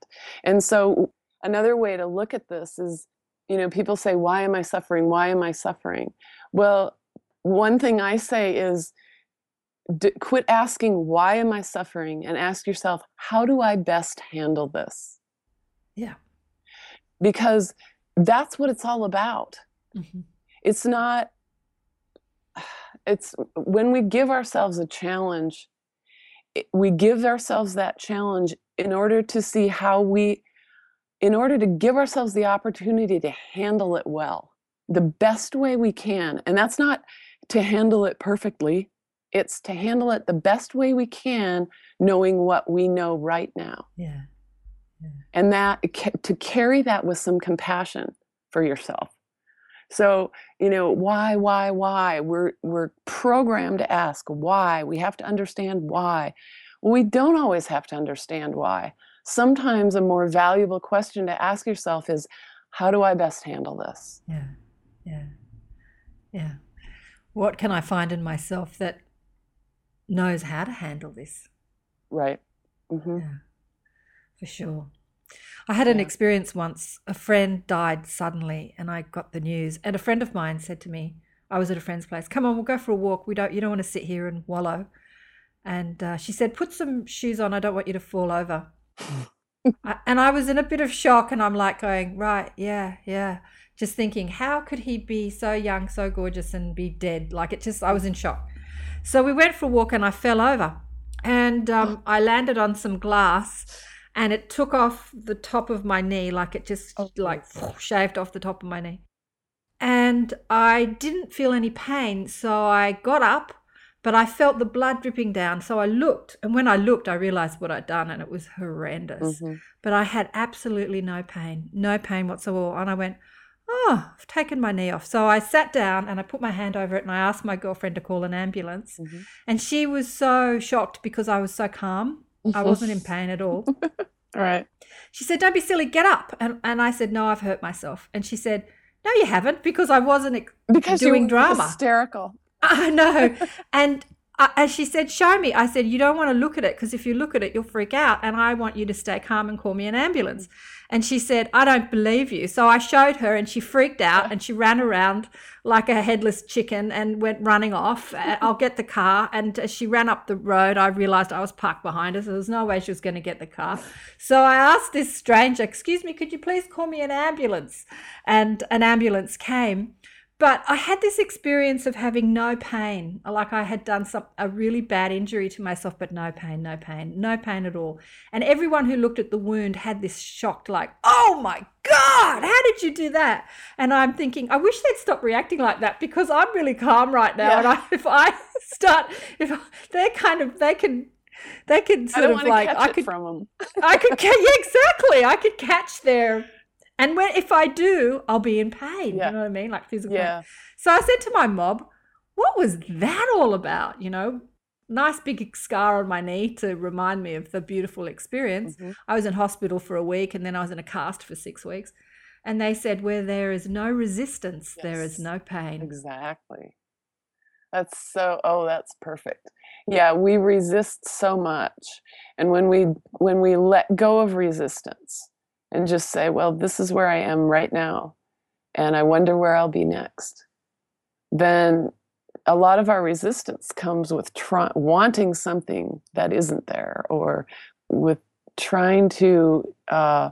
And so another way to look at this is, you know, people say, "Why am I suffering? Why am I suffering?" Well, one thing I say is d- quit asking, why am I suffering? And ask yourself, how do I best handle this? Yeah. Because that's what it's all about. Mhm. It's not, it's when we give ourselves a challenge, it- we give ourselves that challenge in order to see how we, in order to give ourselves the opportunity to handle it well, the best way we can. And that's not to handle it perfectly, it's to handle it the best way we can, knowing what we know right now. Yeah. And that to carry that with some compassion for yourself. So, you know, why, why, why? We're we're programmed to ask why. We have to understand why. Well, we don't always have to understand why. Sometimes a more valuable question to ask yourself is, how do I best handle this? Yeah. Yeah. Yeah. What can I find in myself that knows how to handle this? Right. hmm Yeah. For sure. I had an Yeah. experience once. A friend died suddenly and I got the news. And a friend of mine said to me, I was at a friend's place, come on, we'll go for a walk. We don't you don't want to sit here and wallow. And uh, she said, put some shoes on. I don't want you to fall over. I, and I was in a bit of shock and I'm like going, right, yeah, yeah. Just thinking, how could he be so young, so gorgeous and be dead? Like it just, I was in shock. So we went for a walk and I fell over and um, I landed on some glass and it took off the top of my knee, like it just Oh, like shaved off the top of my knee. And I didn't feel any pain. So I got up, but I felt the blood dripping down. So I looked. And when I looked, I realized what I'd done and it was horrendous. hmm But I had absolutely no pain, no pain whatsoever. And I went, Oh, I've taken my knee off. So I sat down and I put my hand over it and I asked my girlfriend to call an ambulance. Mhm. And she was so shocked because I was so calm. I wasn't in pain at all. All right. She said, Don't be silly, get up. And, and I said, No, I've hurt myself. And she said, No, you haven't, because I wasn't Because doing drama. hysterical. I know. and as she said, show me. I said, you don't want to look at it because if you look at it, you'll freak out. And I want you to stay calm and call me an ambulance. And she said, I don't believe you. So I showed her and she freaked out and she ran around like a headless chicken and went running off. Uh, I'll get the car. And as she ran up the road, I realized I was parked behind her. So there was no way she was going to get the car. So I asked this stranger, excuse me, could you please call me an ambulance? And an ambulance came. But I had this experience of having no pain, like I had done some a really bad injury to myself, but no pain, no pain, no pain at all. And everyone who looked at the wound had this shocked, like, "Oh my god, how did you do that?" And I'm thinking, I wish they'd stop reacting like that because I'm really calm right now. And I, if I start, if they're kind of, they can, they can I sort of like, I could from them. I could yeah, exactly. I could catch their and when if I do, I'll be in pain. Yeah. You know what I mean? Like physical pain. Yeah. So I said to my mob, what was that all about? You know, nice big scar on my knee to remind me of the beautiful experience. Mhm. I was in hospital for a week and then I was in a cast for six weeks. And they said, where there is no resistance, there is no pain. Exactly. That's so oh, that's perfect. Yeah, we resist so much. And when we when we let go of resistance and just say, well, this is where I am right now and I wonder where I'll be next. Then a lot of our resistance comes with wanting something that isn't there or with trying to uh,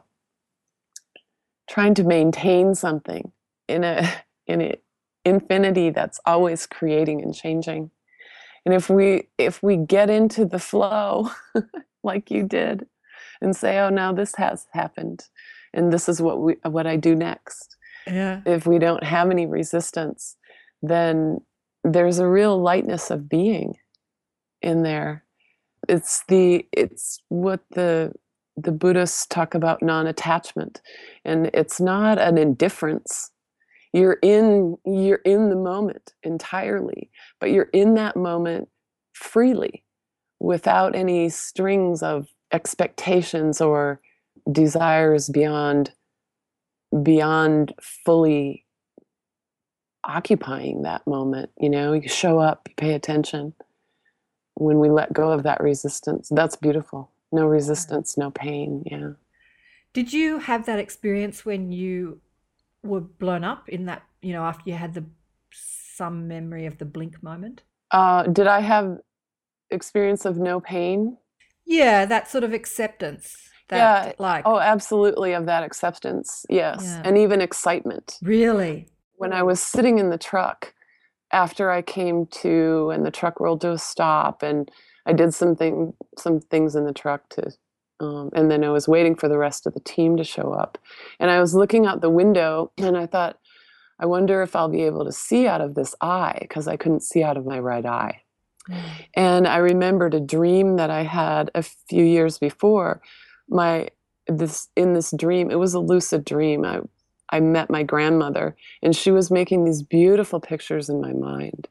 trying to maintain something in a in an infinity that's always creating and changing and if we if we get into the flow like you did and say, "Oh, now this has happened and this is what we what I do next." Yeah. If we don't have any resistance, then there's a real lightness of being in there. It's the it's what the the Buddhists talk about non-attachment and it's not an indifference you're in you're in the moment entirely but you're in that moment freely without any strings of expectations or desires beyond beyond fully occupying that moment you know? You show up you pay attention. When we let go of that resistance that's beautiful. No resistance no pain yeah. Did you have that experience when you were blown up in that, you know, after you had the some memory of the blink moment? uh, did i have experience of no pain Yeah, that sort of acceptance. That Yeah. like oh absolutely of that acceptance yes Yeah. and even excitement really. when I was sitting in the truck after I came to and the truck rolled to a stop and I did something some things in the truck to um, and then I was waiting for the rest of the team to show up and I was looking out the window and I thought I wonder if I'll be able to see out of this eye because I couldn't see out of my right eye Mm. and I remembered a dream that I had a few years before. My this in this dream, it was a lucid dream. I I met my grandmother, and she was making these beautiful pictures in my mind.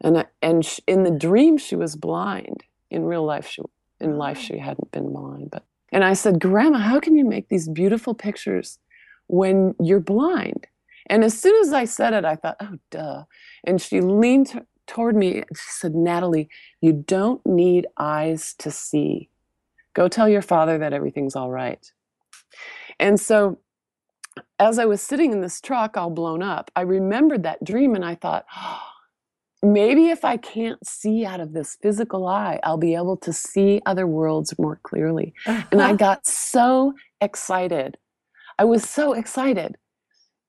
And I, and sh in the dream, she was blind. In real life, she in life oh. she hadn't been blind. But and I said, Grandma, how can you make these beautiful pictures when you're blind? And as soon as I said it, I thought, oh, duh. And she leaned toward me and she said, Natalie, you don't need eyes to see. Go tell your father that everything's all right. And so, as I was sitting in this truck all blown up, I remembered that dream and I thought, oh, maybe if I can't see out of this physical eye, I'll be able to see other worlds more clearly. And I got so excited. I was so excited.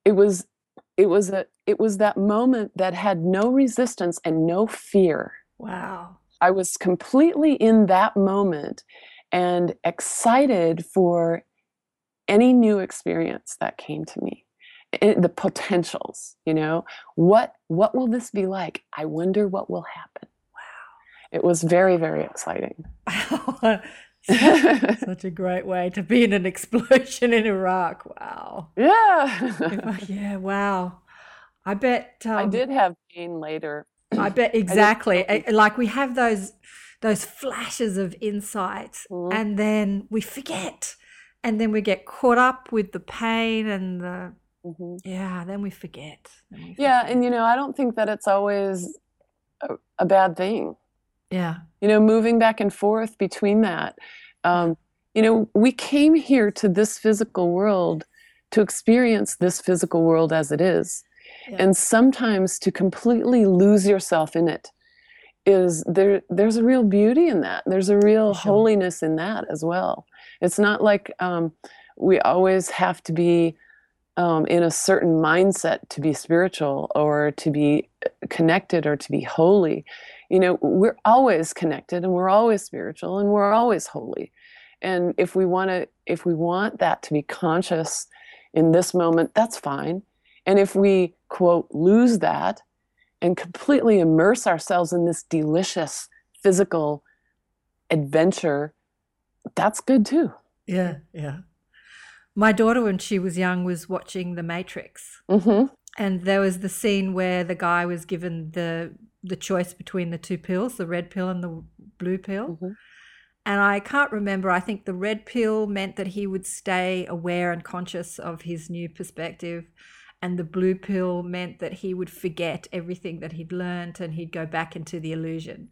It was it was a it was that moment that had no resistance and no fear. wow. I was completely in that moment and excited for any new experience that came to me. The potentials, you know, what what will this be like? I wonder what will happen. Wow. It was very very exciting. Such a great way to be in an explosion in Iraq. Wow. yeah. yeah, wow. I bet um, I did have pain later. I bet exactly. Eh, Like we have those those flashes of insight Mhm. and then we forget. And then we get caught up with the pain and the Mhm. yeah, then we forget. Then we Yeah, forget. and you know, I don't think that it's always a, a bad thing. Yeah. you know moving back and forth between that um, you know we came here to this physical world to experience this physical world as it is Yeah. and sometimes to completely lose yourself in it is there there's a real beauty in that there's a real sure. holiness in that as well it's not like um, we always have to be um, in a certain mindset to be spiritual or to be connected or to be holy you know we're always connected and we're always spiritual and we're always holy and if we want to if we want that to be conscious in this moment that's fine and if we quote lose that and completely immerse ourselves in this delicious physical adventure that's good too Yeah, yeah. My daughter when she was young was watching The Matrix. mm-hmm. And there was the scene where the guy was given the the choice between the two pills, the red pill and the blue pill. Mhm. And I can't remember. I think the red pill meant that he would stay aware and conscious of his new perspective. And the blue pill meant that he would forget everything that he'd learned and he'd go back into the illusion.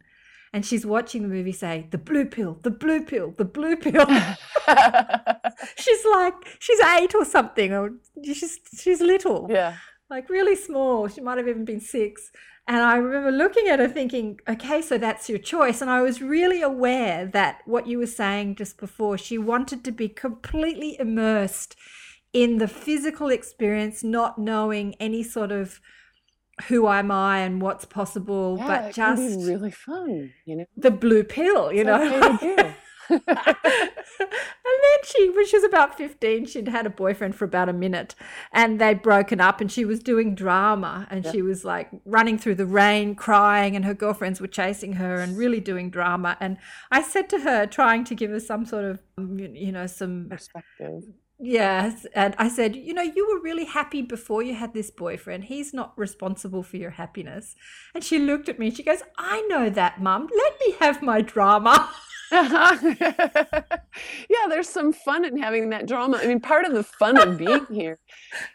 And she's watching the movie say, the blue pill, the blue pill, the blue pill. she's like, she's eight or something, or she's, she's little yeah like really small. She might have even been six. And I remember looking at her thinking, okay, so that's your choice. And I was really aware that what you were saying just before, she wanted to be completely immersed in the physical experience, not knowing any sort of who am I and what's possible, yeah, but just really fun you know the blue pill, you know? okay to do. and then she, when she was about 15, she'd had a boyfriend for about a minute and they'd broken up and she was doing drama and Yeah. she was like running through the rain, crying, and her girlfriends were chasing her and really doing drama. And I said to her, trying to give her some sort of, um, you you know, some Perspective. Yes. And I said, you know, you were really happy before you had this boyfriend. He's not responsible for your happiness. And she looked at me. and She goes, I know that, mum. Let me have my drama. yeah, there's some fun in having that drama. I mean, part of the fun of being here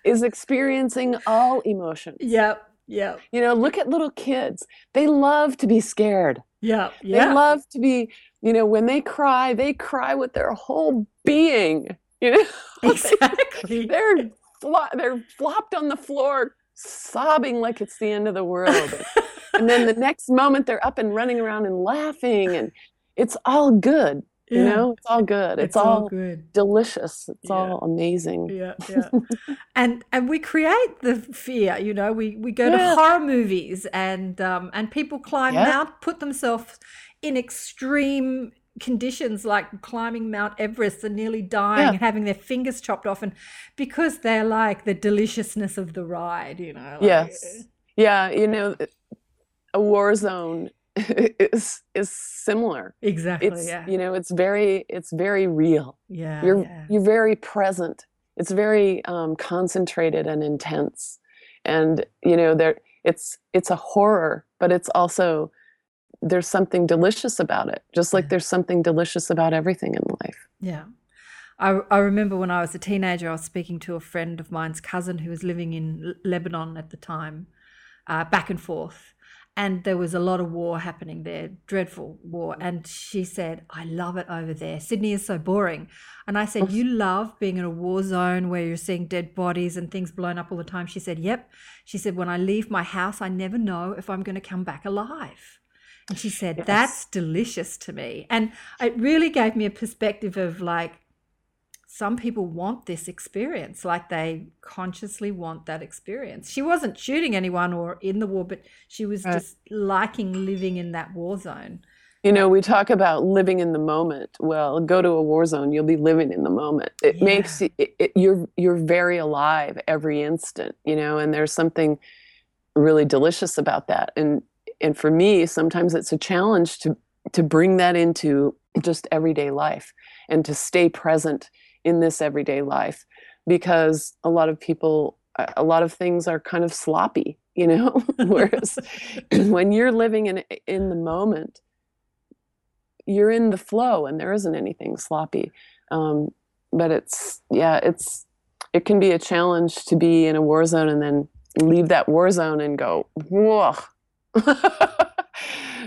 is experiencing all emotions. Yep. Yep. You know, look at little kids. They love to be scared. Yep. They love to be, you know, when they cry, they cry with their whole being. You know, Exactly. they're flo- they're flopped on the floor, sobbing like it's the end of the world. and then the next moment, they're up and running around and laughing, and it's all good. You know, it's all good. It's, all, good. delicious. It's Yeah. all amazing. Yeah, yeah. and and we create the fear, you know. We we go to horror movies and um and people climb Yeah. Mount, put themselves in extreme conditions like climbing Mount Everest and nearly dying Yeah. and having their fingers chopped off and because they're like the deliciousness of the ride, you know. like, Yes. Yeah, you know, a war zone is is similar. Exactly. It's yeah. you know, it's very it's very real. yeah. You're yeah. you're very present. It's very um, concentrated and intense, and you know there it's it's a horror, but it's also there's something delicious about it. Just like Yeah. there's something delicious about everything in life. Yeah. I, I remember when I was a teenager, I was speaking to a friend of mine's cousin who was living in Lebanon at the time, uh, back and forth. And there was a lot of war happening there, dreadful war. Mm. And she said, I love it over there. Sydney is so boring. And I said, You love being in a war zone where you're seeing dead bodies and things blown up all the time. She said, Yep. She said, When I leave my house, I never know if I'm going to come back alive. And she said, Yes. That's delicious to me. And it really gave me a perspective of like, some people want this experience, like they consciously want that experience. She wasn't shooting anyone or in the war, but she was Right. just liking living in that war zone. You know, we talk about living in the moment. Well, go to a war zone, you'll be living in the moment. It makes it, it, you're you're very alive every instant, you know, and there's something really delicious about that. And and for me, sometimes it's a challenge to to bring that into just everyday life and to stay present in this everyday life because a lot of people a- lot of things are kind of sloppy, you know, whereas when you're living in in the moment you're in the flow and there isn't anything sloppy. Um, but it's yeah it's it can be a challenge to be in a war zone and then leave that war zone and go whoa.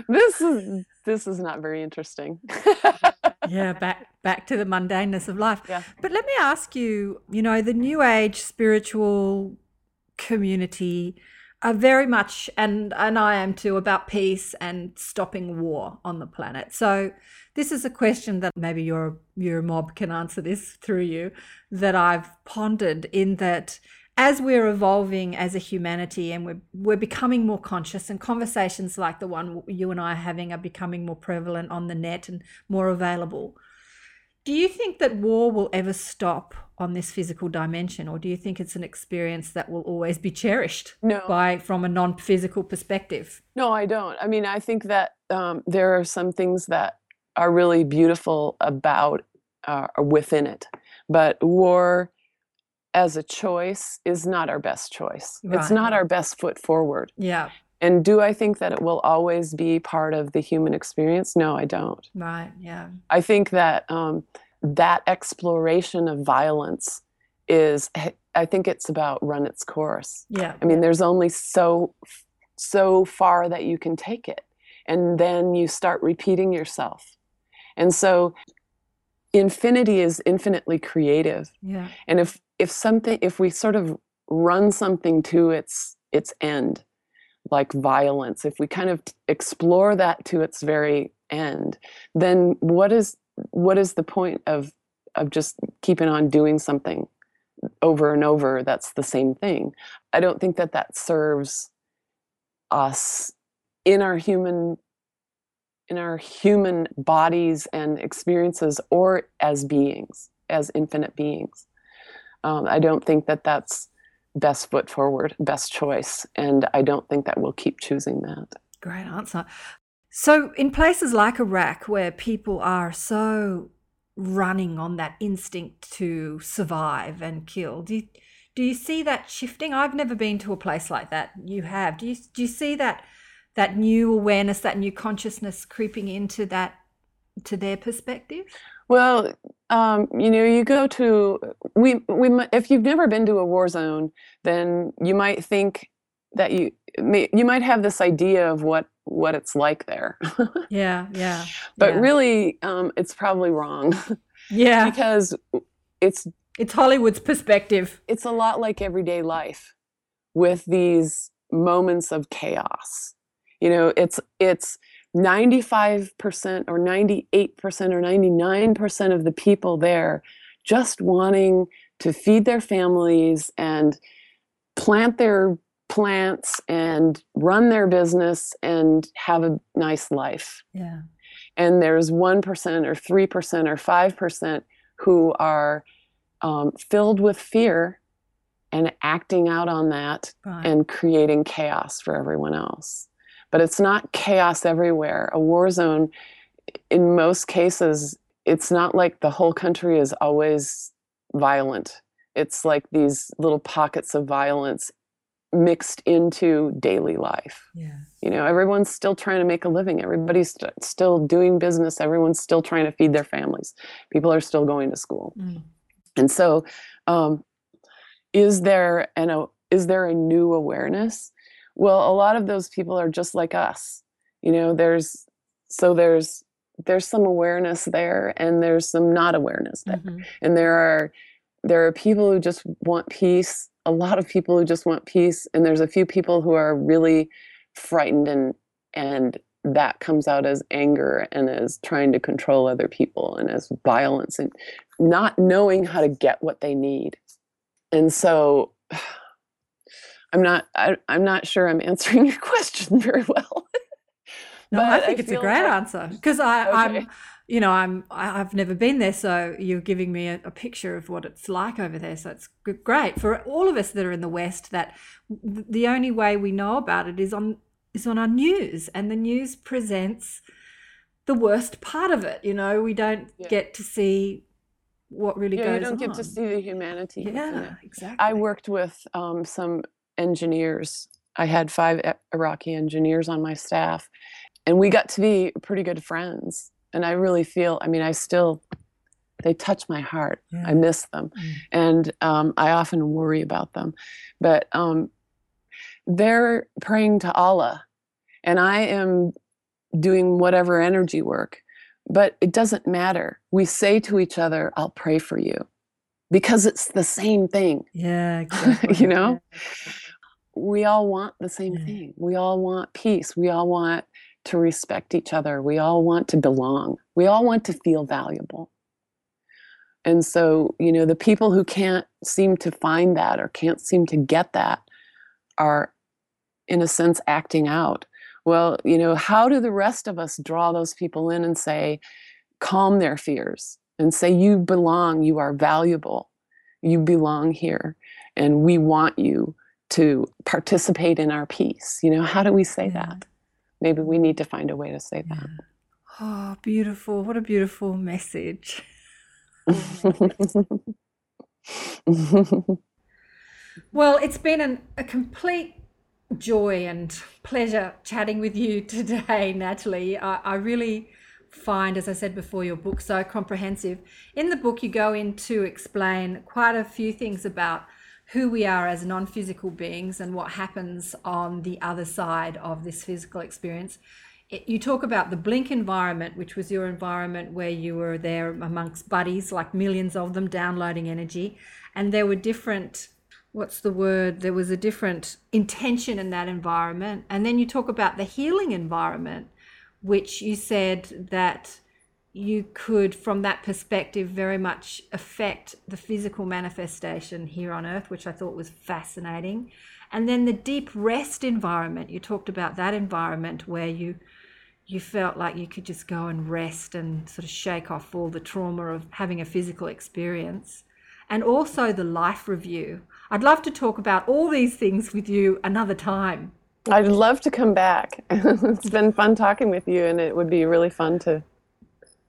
This is this is not very interesting yeah, back back to the mundaneness of life. Yeah. But let me ask you, you know, the new age spiritual community are very much and and I am too about peace and stopping war on the planet. So this is a question that maybe your your mob can answer this through you that I've pondered in that as we're evolving as a humanity and we're we're becoming more conscious and conversations like the one you and I are having are becoming more prevalent on the net and more available. Do you think that war will ever stop on this physical dimension or do you think it's an experience that will always be cherished no by from a non-physical perspective? No, I don't. I mean, I think that um, there are some things that are really beautiful about uh, or within it, but war as a choice is not our best choice. Right. It's not our best foot forward. Yeah, And do I think that it will always be part of the human experience? No, I don't. right. Yeah. I think that um, that exploration of violence is, I think it's about run its course. Yeah. I mean, there's only so so far that you can take it, and then you start repeating yourself. And so, infinity is infinitely creative. Yeah. And if if something, if we sort of run something to its its end, like violence, if we kind of explore that to its very end, then what is what is the point of of just keeping on doing something over and over that's the same thing i don't think that that serves us in our human in our human bodies and experiences or as beings as infinite beings um, i don't think that that's best foot forward best choice and i don't think that we'll keep choosing that Great answer. So, in places like Iraq, where people are so running on that instinct to survive and kill, do you, do you see that shifting? I've never been to a place like that. You have. Do you do you see that that new awareness, that new consciousness creeping into that to their perspective? Well, um, you know, you go to we we if you've never been to a war zone, then you might think that you may, you might have this idea of what what it's like there, Yeah, yeah. but yeah. really, um, it's probably wrong yeah, because it's it's Hollywood's perspective. it's a lot like everyday life with these moments of chaos. You know, it's it's 95% or 98% or 99% of the people there just wanting to feed their families and plant their plants and run their business and have a nice life Yeah, and there's 1% or 3% or 5% who are um, filled with fear and acting out on that right. and creating chaos for everyone else. But it's not chaos everywhere. A war zone, in most cases, it's not like the whole country is always violent. It's like these little pockets of violence mixed into daily life. Yeah, you know everyone's still trying to make a living. Everybody's st- still doing business. Everyone's still trying to feed their families. People are still going to school. Mm. and so um, is there an a, is there a new awareness well a lot of those people are just like us you know there's so there's there's some awareness there and there's some not awareness there Mhm. and there are there are people who just want peace a lot of people who just want peace and there's a few people who are really frightened and and that comes out as anger and as trying to control other people and as violence and not knowing how to get what they need and so i'm not I, i'm not sure i'm answering your question very well No, I think it's a great like- answer because I, Okay. I'm, you know, I'm, I- I've never been there, so you're giving me a, a picture of what it's like over there. So it's great for all of us that are in the West. That the only way we know about it is on is on our news, and the news presents the worst part of it. You know, we don't Yeah. get to see what really yeah, goes on. you don't on. get to see the humanity yeah, exactly. I worked with um, some engineers. I had five Iraqi engineers on my staff, and we got to be pretty good friends. And I really feel, I mean, I still, they touch my heart. Yeah. I miss them. Mm. And um, I often worry about them. But um, they're praying to Allah, and I am doing whatever energy work. But it doesn't matter. We say to each other, I'll pray for you because it's the same thing Yeah, exactly. you know we all want the same Yeah. thing. We all want peace. We all want to respect each other. We all want to belong. We all want to feel valuable. And so you know the people who can't seem to find that or can't seem to get that are in a sense acting out. Well you know how do the rest of us draw those people in and say calm their fears and say you belong. You are valuable. You belong here and we want you to participate in our peace you know how do we say Yeah. that maybe we need to find a way to say Yeah. Oh, beautiful. What a beautiful message. Well, it's been an, a complete joy and pleasure chatting with you today, Natalie. I, I really find, as I said before, your book so comprehensive. In the book, you go in to explain quite a few things about who we are as non physical beings and what happens on the other side of this physical experience. It, you talk about the blink environment, which was your environment where you were there amongst buddies, like millions of them downloading energy. And there were different what's the word there was a different intention in that environment and then you talk about the healing environment which you said that you could from that perspective very much affect the physical manifestation here on earth which i thought was fascinating and then the deep rest environment you talked about that environment where you you felt like you could just go and rest and sort of shake off all the trauma of having a physical experience. And also the life review. I'd love to talk about all these things with you another time. I'd love to come back. it's been fun talking with you, and it would be really fun to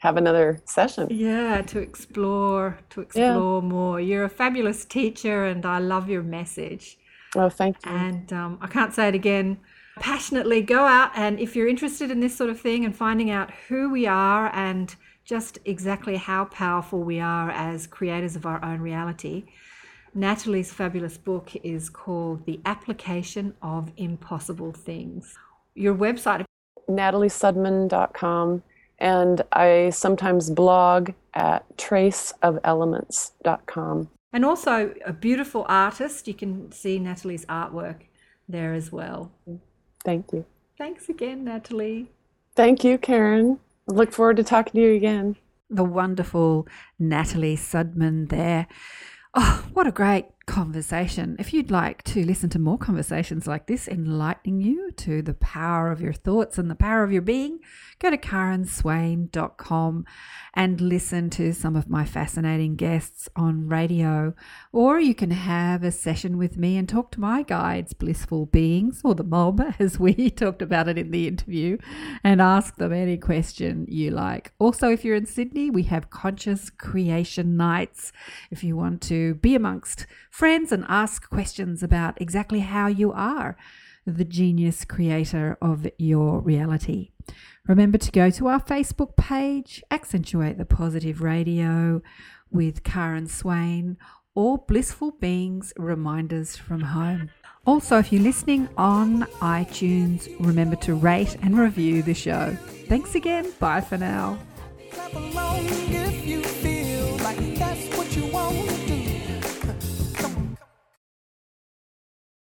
have another session. Yeah, to explore, to explore yeah. more. You're a fabulous teacher, and I love your message. Oh, thank you. And um, I can't say it again. Passionately go out, and if you're interested in this sort of thing and finding out who we are and just exactly how powerful we are as creators of our own reality, Natalie's fabulous book is called The Application of Impossible Things. Your website, nataliesudman.com and I sometimes blog at traceofelements.com. And also a beautiful artist. You can see Natalie's artwork there as well. Thank you. Thanks again, Natalie. Thank you, Karen. I look forward to talking to you again. The wonderful Natalie Sudman there. Oh, what a great conversation. If you'd like to listen to more conversations like this, enlightening you to the power of your thoughts and the power of your being, go to karenswain.com and listen to some of my fascinating guests on radio. Or you can have a session with me and talk to my guides, blissful beings, or the mob, as we talked about it in the interview, and ask them any question you like. Also, if you're in Sydney, we have conscious creation nights. If you want to be amongst friends and ask questions about exactly how you are the genius creator of your reality. Remember to go to our Facebook page, Accentuate the Positive Radio with Karen Swain, or Blissful Beings Reminders from Home. Also, if you're listening on iTunes, remember to rate and review the show. Thanks again. Bye for now.